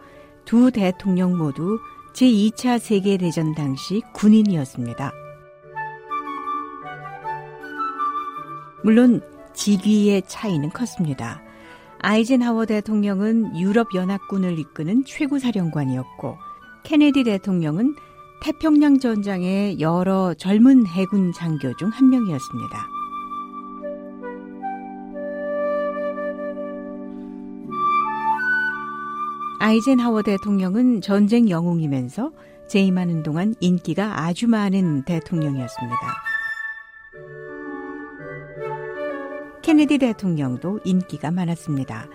두 대통령 모두 제2차 세계대전 당시 군인이었습니다. 물론 직위의 차이는 컸습니다. 아이젠하워 대통령은 유럽연합군을 이끄는 최고사령관이었고 케네디 대통령은 태평양 전장의 여러 젊은 해군 장교 중 한 명이었습니다. 아이젠하워 대통령은 전쟁 영웅이면서 재임하는 동안 인기가 아주 많은 대통령이었습니다. 케네디 대통령도 인기가 많았습니다.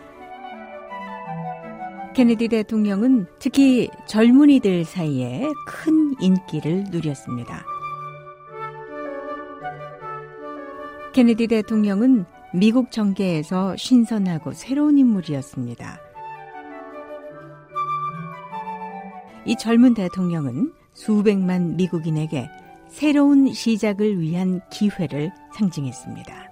케네디 대통령은 특히 젊은이들 사이에 큰 인기를 누렸습니다. 케네디 대통령은 미국 정계에서 신선하고 새로운 인물이었습니다. 이 젊은 대통령은 수백만 미국인에게 새로운 시작을 위한 기회를 상징했습니다.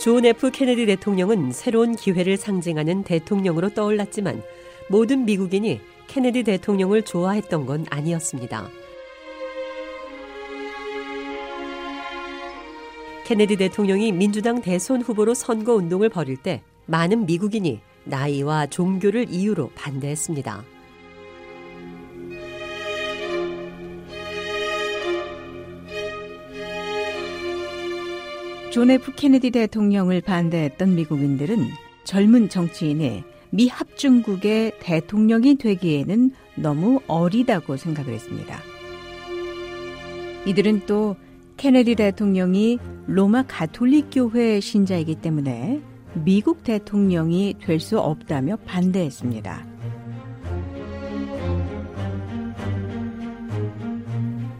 존 F 케네디 대통령은 새로운 기회를 상징하는 대통령으로 떠올랐지만 모든 미국인이 케네디 대통령을 좋아했던 건 아니었습니다. 케네디 대통령이 민주당 대선 후보로 선거 운동을 벌일 때 많은 미국인이 나이와 종교를 이유로 반대했습니다.
존 F 케네디 대통령을 반대했던 미국인들은 젊은 정치인이 미 합중국의 대통령이 되기에는 너무 어리다고 생각을 했습니다. 이들은 또 케네디 대통령이 로마 가톨릭 교회 신자이기 때문에 미국 대통령이 될 수 없다며 반대했습니다.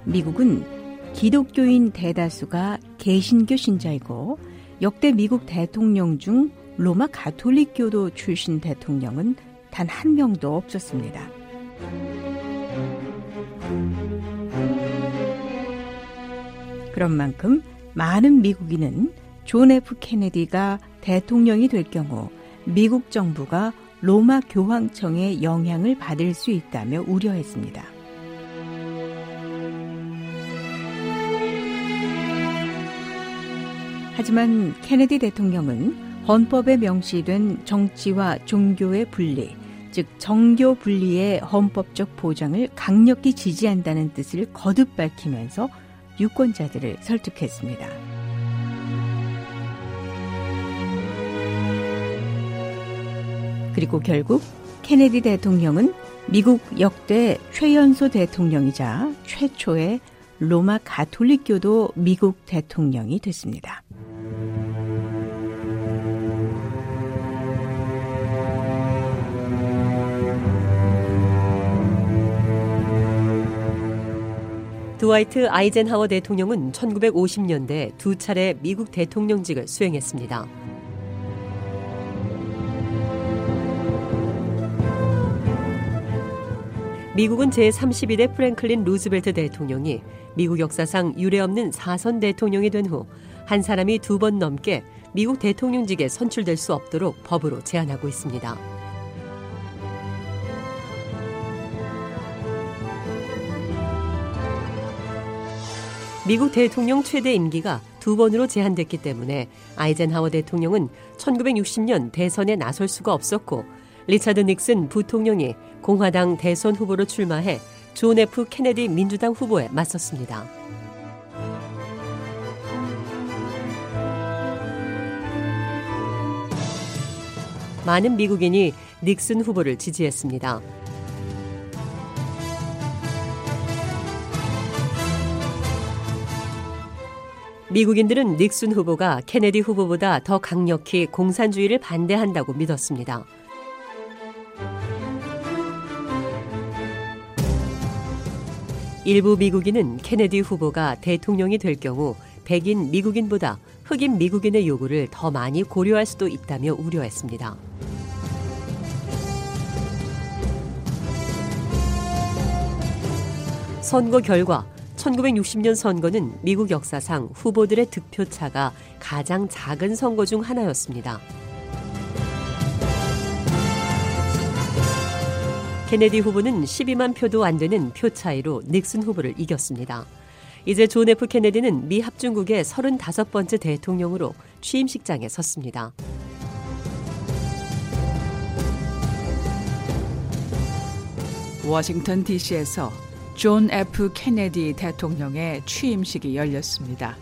미국은 기독교인 대다수가 개신교 신자이고 역대 미국 대통령 중 로마 가톨릭교도 출신 대통령은 단 한 명도 없었습니다. 그런 만큼 많은 미국인은 존 F 케네디가 대통령이 될 경우 미국 정부가 로마 교황청의 영향을 받을 수 있다며 우려했습니다. 하지만 케네디 대통령은 헌법에 명시된 정치와 종교의 분리, 즉 정교 분리의 헌법적 보장을 강력히 지지한다는 뜻을 거듭 밝히면서 유권자들을 설득했습니다. 그리고 결국 케네디 대통령은 미국 역대 최연소 대통령이자 최초의 로마 가톨릭교도 미국 대통령이 됐습니다.
드와이트 아이젠하워 대통령은 1950년대 두 차례 미국 대통령직을 수행했습니다. 미국은 제32대 프랭클린 루즈벨트 대통령이 미국 역사상 유례없는 사선 대통령이 된 후 한 사람이 두 번 넘게 미국 대통령직에 선출될 수 없도록 법으로 제한하고 있습니다. 미국 대통령 최대 임기가 두 번으로 제한됐기 때문에 아이젠하워 대통령은 1960년 대선에 나설 수가 없었고 리차드 닉슨 부통령이 공화당 대선 후보로 출마해 존 F 케네디 민주당 후보에 맞섰습니다. 많은 미국인이 닉슨 후보를 지지했습니다. 미국인들은 닉슨 후보가 케네디 후보보다 더 강력히 공산주의를 반대한다고 믿었습니다. 일부 미국인은 케네디 후보가 대통령이 될 경우 백인 미국인보다 흑인 미국인의 요구를 더 많이 고려할 수도 있다며 우려했습니다. 선거 결과 1960년 선거는 미국 역사상 후보들의 득표차가 가장 작은 선거 중 하나였습니다. 케네디 후보는 12만 표도 안 되는 표 차이로 닉슨 후보를 이겼습니다. 이제 존 F 케네디는 미 합중국의 35번째 대통령으로 취임식장에 섰습니다.
워싱턴 DC에서 존 F 케네디 대통령의 취임식이 열렸습니다.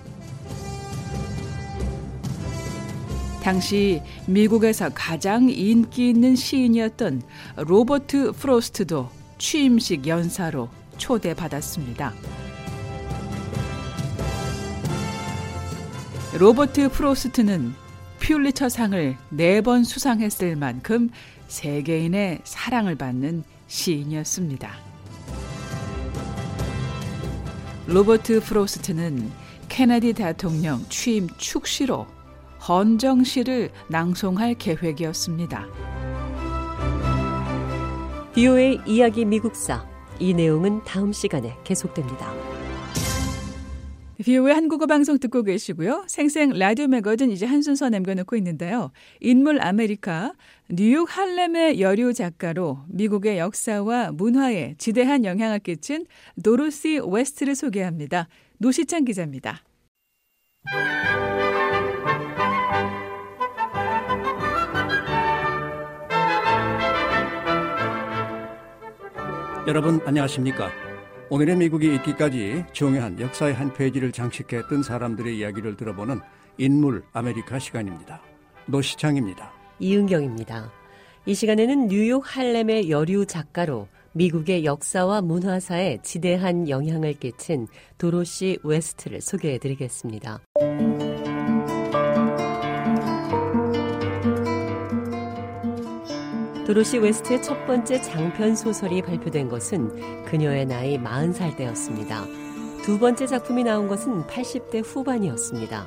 당시 미국에서 가장 인기 있는 시인이었던 로버트 프로스트도 취임식 연사로 초대받았습니다. 로버트 프로스트는 퓰리처상을 네 번 수상했을 만큼 세계인의 사랑을 받는 시인이었습니다. 로버트 프로스트는 케네디 대통령 취임 축시로 헌정시를 낭송할 계획이었습니다.
VOA 이야기 미국사 이 내용은 다음 시간에 계속됩니다.
VOA 한국어 방송 듣고 계시고요. 생생 라디오 매거진 이제 한 순서 남겨놓고 있는데요. 인물 아메리카 뉴욕 할렘의 여류 작가로 미국의 역사와 문화에 지대한 영향을 끼친 도로시 웨스트를 소개합니다. 노시창 기자입니다.
여러분 안녕하십니까? 오늘의 미국이 있기까지 중요한 역사의 한 페이지를 장식했던 사람들의 이야기를 들어보는 인물 아메리카 시간입니다. 노시창입니다.
이은경입니다. 이 시간에는 뉴욕 할렘의 여류 작가로 미국의 역사와 문화사에 지대한 영향을 끼친 도로시 웨스트를 소개해 드리겠습니다. 도로시 웨스트의 첫 번째 장편 소설이 발표된 것은 그녀의 나이 40살 때였습니다. 두 번째 작품이 나온 것은 80대 후반이었습니다.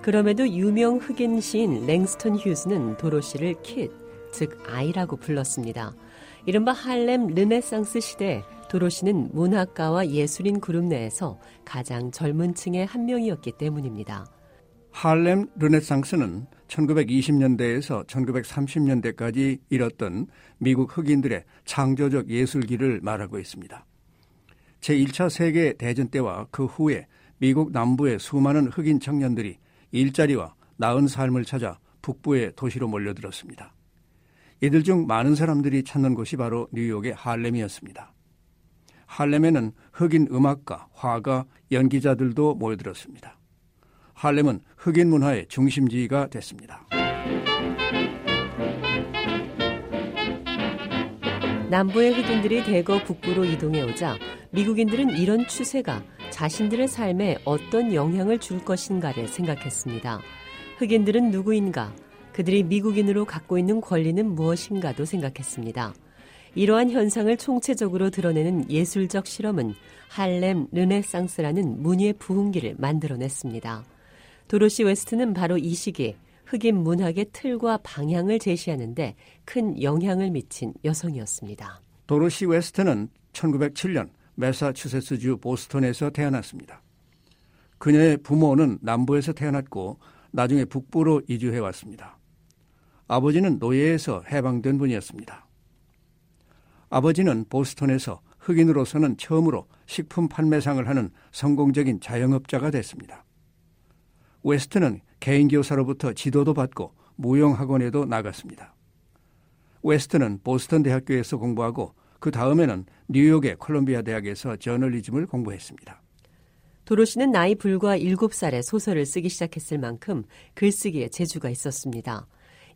그럼에도 유명 흑인 시인 랭스턴 휴즈는 도로시를 kid, 즉 아이라고 불렀습니다. 이른바 할렘 르네상스 시대 도로시는 문학가와 예술인 그룹 내에서 가장 젊은 층의 한 명이었기 때문입니다.
할렘 르네상스는 1920년대에서 1930년대까지 일었던 미국 흑인들의 창조적 예술기를 말하고 있습니다. 제1차 세계 대전 때와 그 후에 미국 남부의 수많은 흑인 청년들이 일자리와 나은 삶을 찾아 북부의 도시로 몰려들었습니다. 이들 중 많은 사람들이 찾는 곳이 바로 뉴욕의 할렘이었습니다. 할렘에는 흑인 음악가, 화가, 연기자들도 모여들었습니다. 할렘은 흑인 문화의 중심지가 됐습니다.
남부의 흑인들이 대거 북부로 이동해 오자 미국인들은 이런 추세가 자신들의 삶에 어떤 영향을 줄 것인가를 생각했습니다. 흑인들은 누구인가? 그들이 미국인으로 갖고 있는 권리는 무엇인가도 생각했습니다. 이러한 현상을 총체적으로 드러내는 예술적 실험은 할렘 르네상스라는 문예 부흥기를 만들어냈습니다. 도로시 웨스트는 바로 이 시기에 흑인 문학의 틀과 방향을 제시하는데 큰 영향을 미친 여성이었습니다.
도로시 웨스트는 1907년 매사추세츠주 보스턴에서 태어났습니다. 그녀의 부모는 남부에서 태어났고 나중에 북부로 이주해 왔습니다. 아버지는 노예에서 해방된 분이었습니다. 아버지는 보스턴에서 흑인으로서는 처음으로 식품 판매상을 하는 성공적인 자영업자가 됐습니다. 웨스트는 개인 교사로부터 지도도 받고 무용 학원에도 나갔습니다. 웨스트는 보스턴 대학교에서 공부하고 그 다음에는 뉴욕의 콜롬비아 대학에서 저널리즘을 공부했습니다.
도로시는 나이 불과 7살에 소설을 쓰기 시작했을 만큼 글쓰기에 재주가 있었습니다.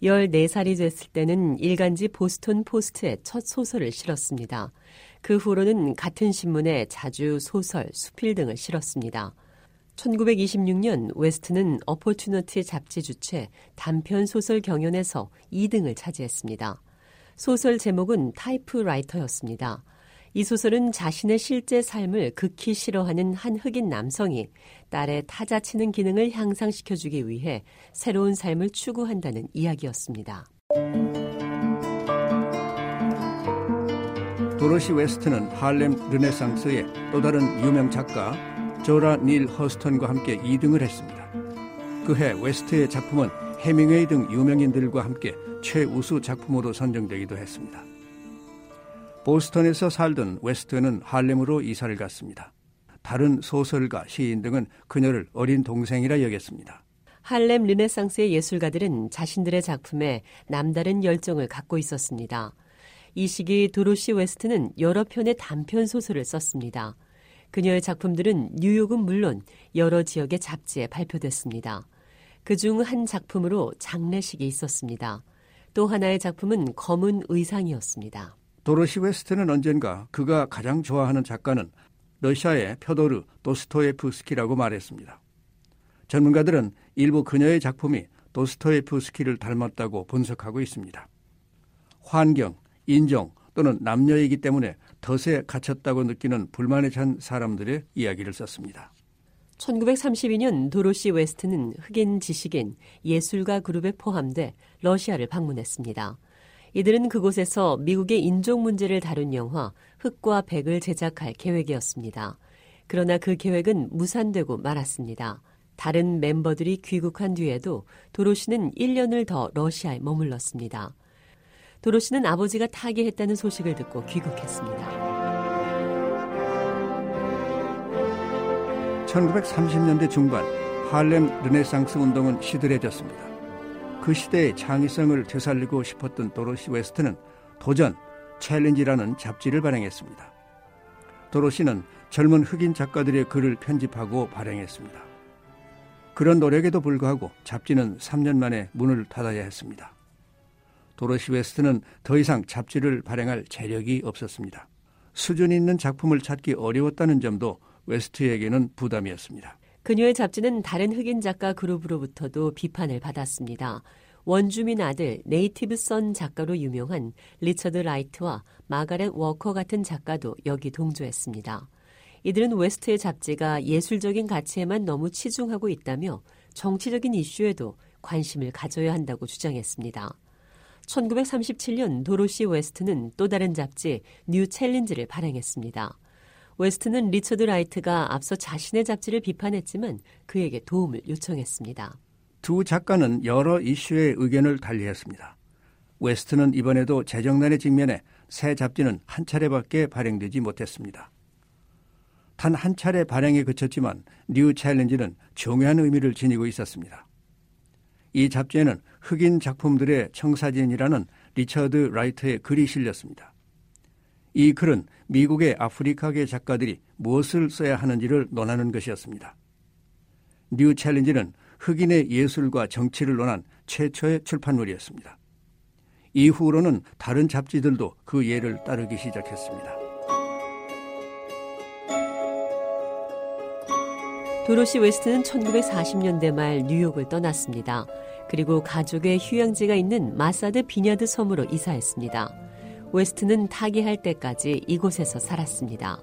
14살이 됐을 때는 일간지 보스턴 포스트에 첫 소설을 실었습니다. 그 후로는 같은 신문에 자주 소설, 수필 등을 실었습니다. 1926년 웨스트는 Opportunity 잡지 주최 단편 소설 경연에서 2등을 차지했습니다. 소설 제목은 타이프라이터였습니다. 이 소설은 자신의 실제 삶을 극히 싫어하는 한 흑인 남성이 딸의 타자치는 기능을 향상시켜주기 위해 새로운 삶을 추구한다는 이야기였습니다.
도로시 웨스트는 할렘 르네상스의 또 다른 유명 작가 조라 닐 허스턴과 함께 2등을 했습니다. 그해 웨스트의 작품은 해밍웨이 등 유명인들과 함께 최우수 작품으로 선정되기도 했습니다. 보스턴에서 살던 웨스트는 할렘으로 이사를 갔습니다. 다른 소설가, 시인 등은 그녀를 어린 동생이라 여겼습니다.
할렘 르네상스의 예술가들은 자신들의 작품에 남다른 열정을 갖고 있었습니다. 이 시기 도로시 웨스트는 여러 편의 단편 소설을 썼습니다. 그녀의 작품들은 뉴욕은 물론 여러 지역의 잡지에 발표됐습니다. 그 중 한 작품으로 장례식이 있었습니다. 또 하나의 작품은 검은 의상이었습니다.
도로시 웨스트는 언젠가 그가 가장 좋아하는 작가는 러시아의 표도르 도스토예프스키라고 말했습니다. 전문가들은 일부 그녀의 작품이 도스토예프스키를 닮았다고 분석하고 있습니다. 환경, 인종 또는 남녀이기 때문에 덫에 갇혔다고 느끼는 불만에 찬 사람들의 이야기를 썼습니다.
1932년 도로시 웨스트는 흑인 지식인 예술가 그룹에 포함돼 러시아를 방문했습니다. 이들은 그곳에서 미국의 인종 문제를 다룬 영화 흑과 백을 제작할 계획이었습니다. 그러나 그 계획은 무산되고 말았습니다. 다른 멤버들이 귀국한 뒤에도 도로시는 1년을 더 러시아에 머물렀습니다. 도로시는 아버지가 타계했다는 소식을 듣고 귀국했습니다.
1930년대 중반 할렘 르네상스 운동은 시들해졌습니다. 그 시대의 창의성을 되살리고 싶었던 도로시 웨스트는 도전, Challenge라는 잡지를 발행했습니다. 도로시는 젊은 흑인 작가들의 글을 편집하고 발행했습니다. 그런 노력에도 불구하고 잡지는 3년 만에 문을 닫아야 했습니다. 도로시 웨스트는 더 이상 잡지를 발행할 재력이 없었습니다. 수준 있는 작품을 찾기 어려웠다는 점도 웨스트에게는 부담이었습니다.
그녀의 잡지는 다른 흑인 작가 그룹으로부터도 비판을 받았습니다. 원주민 아들 Native Son 작가로 유명한 리처드 라이트와 마가렛 워커 같은 작가도 여기 동조했습니다. 이들은 웨스트의 잡지가 예술적인 가치에만 너무 치중하고 있다며 정치적인 이슈에도 관심을 가져야 한다고 주장했습니다. 1937년 도로시 웨스트는 또 다른 잡지 New Challenge를 발행했습니다. 웨스트는 리처드 라이트가 앞서 자신의 잡지를 비판했지만 그에게 도움을 요청했습니다.
두 작가는 여러 이슈에 의견을 달리했습니다. 웨스트는 이번에도 재정난에 직면해 새 잡지는 한 차례밖에 발행되지 못했습니다. 단 한 차례 발행에 그쳤지만 New Challenge는 중요한 의미를 지니고 있었습니다. 이 잡지에는 흑인 작품들의 청사진이라는 리처드 라이트의 글이 실렸습니다. 이 글은 미국의 아프리카계 작가들이 무엇을 써야 하는지를 논하는 것이었습니다. New Challenge는 흑인의 예술과 정치를 논한 최초의 출판물이었습니다. 이후로는 다른 잡지들도 그 예를 따르기 시작했습니다.
도로시 웨스트는 1940년대 말 뉴욕을 떠났습니다. 그리고 가족의 휴양지가 있는 마사드 비냐드 섬으로 이사했습니다. 웨스트는 타계할 때까지 이곳에서 살았습니다.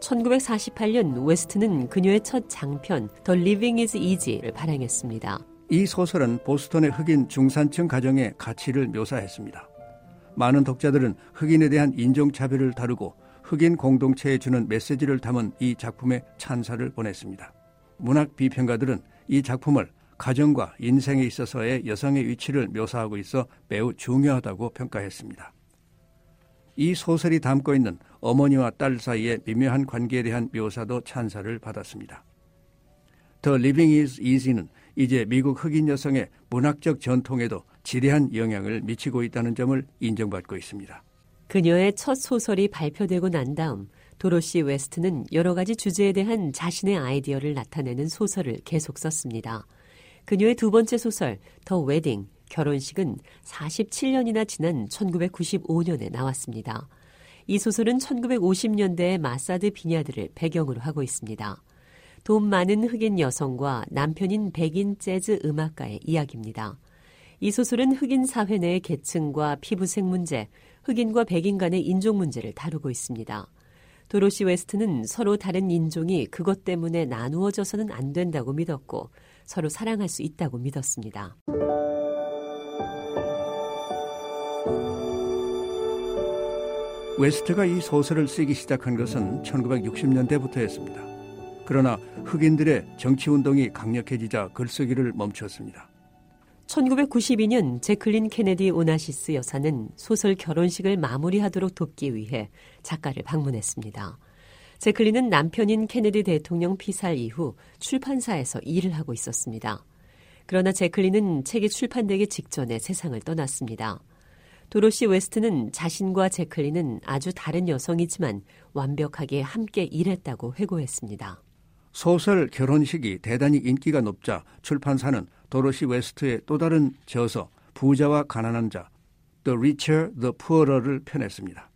1948년 웨스트는 그녀의 첫 장편 The Living is Easy를 발행했습니다.
이 소설은 보스턴의 흑인 중산층 가정의 가치를 묘사했습니다. 많은 독자들은 흑인에 대한 인종차별을 다루고 흑인 공동체에 주는 메시지를 담은 이 작품에 찬사를 보냈습니다. 문학 비평가들은 이 작품을 가정과 인생에 있어서의 여성의 위치를 묘사하고 있어 매우 중요하다고 평가했습니다. 이 소설이 담고 있는 어머니와 딸 사이의 미묘한 관계에 대한 묘사도 찬사를 받았습니다. The Living is Easy는 이제 미국 흑인 여성의 문학적 전통에도 지대한 영향을 미치고 있다는 점을 인정받고 있습니다.
그녀의 첫 소설이 발표되고 난 다음 도로시 웨스트는 여러 가지 주제에 대한 자신의 아이디어를 나타내는 소설을 계속 썼습니다. 그녀의 두 번째 소설 The Wedding 결혼식은 47년이나 지난 1995년에 나왔습니다. 이 소설은 1950년대의 마사드 비냐드를 배경으로 하고 있습니다. 돈 많은 흑인 여성과 남편인 백인 재즈 음악가의 이야기입니다. 이 소설은 흑인 사회 내의 계층과 피부색 문제, 흑인과 백인 간의 인종 문제를 다루고 있습니다. 도로시 웨스트는 서로 다른 인종이 그것 때문에 나누어져서는 안 된다고 믿었고 서로 사랑할 수 있다고 믿었습니다.
웨스트가 이 소설을 쓰기 시작한 것은 1960년대부터였습니다. 그러나 흑인들의 정치 운동이 강력해지자 글쓰기를 멈췄습니다.
1992년 제클린 케네디 오나시스 여사는 소설 결혼식을 마무리하도록 돕기 위해 작가를 방문했습니다. 제클린은 남편인 케네디 대통령 피살 이후 출판사에서 일을 하고 있었습니다. 그러나 제클린은 책이 출판되기 직전에 세상을 떠났습니다. 도로시 웨스트는 자신과 제클린은 아주 다른 여성이지만 완벽하게 함께 일했다고 회고했습니다.
소설 결혼식이 대단히 인기가 높자 출판사는 도로시 웨스트의 또 다른 저서 부자와 가난한 자 The Richer, The Poorer,를 펴냈습니다.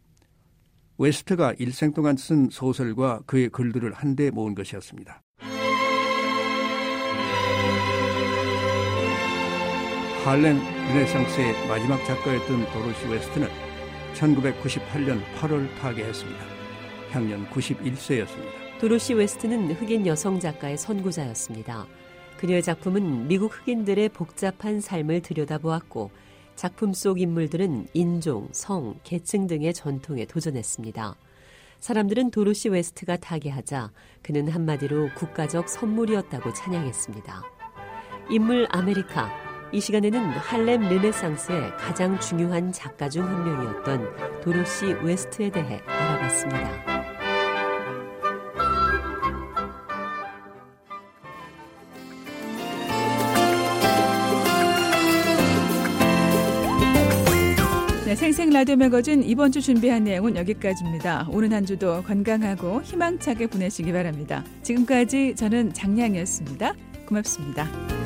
웨스트가 일생 동안 쓴 소설과 그의 글들을 한데 모은 것이었습니다. 할렘 르네상스의 마지막 작가였던 도로시 웨스트는 1998년 8월 타계했습니다. 향년 91세였습니다.
도로시 웨스트는 흑인 여성 작가의 선구자였습니다. 그녀의 작품은 미국 흑인들의 복잡한 삶을 들여다보았고 작품 속 인물들은 인종, 성, 계층 등의 전통에 도전했습니다. 사람들은 도로시 웨스트가 타계하자 그는 한마디로 국가적 선물이었다고 찬양했습니다. 인물 아메리카. 이 시간에는 할렘 르네상스의 가장 중요한 작가 중 한 명이었던 도로시 웨스트에 대해 알아봤습니다.
네, 생생 라디오 매거진 이번 주 준비한 내용은 여기까지입니다. 오는 한 주도 건강하고 희망차게 보내시기 바랍니다. 지금까지 저는 장양희였습니다. 고맙습니다.